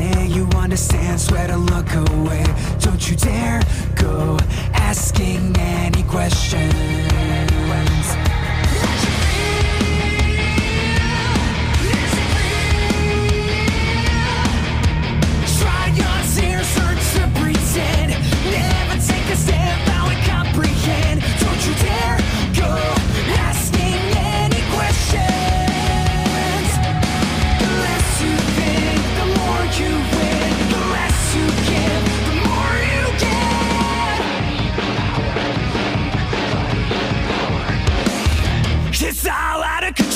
say you understand, swear to look away. Don't you dare go asking any questions. all out of control.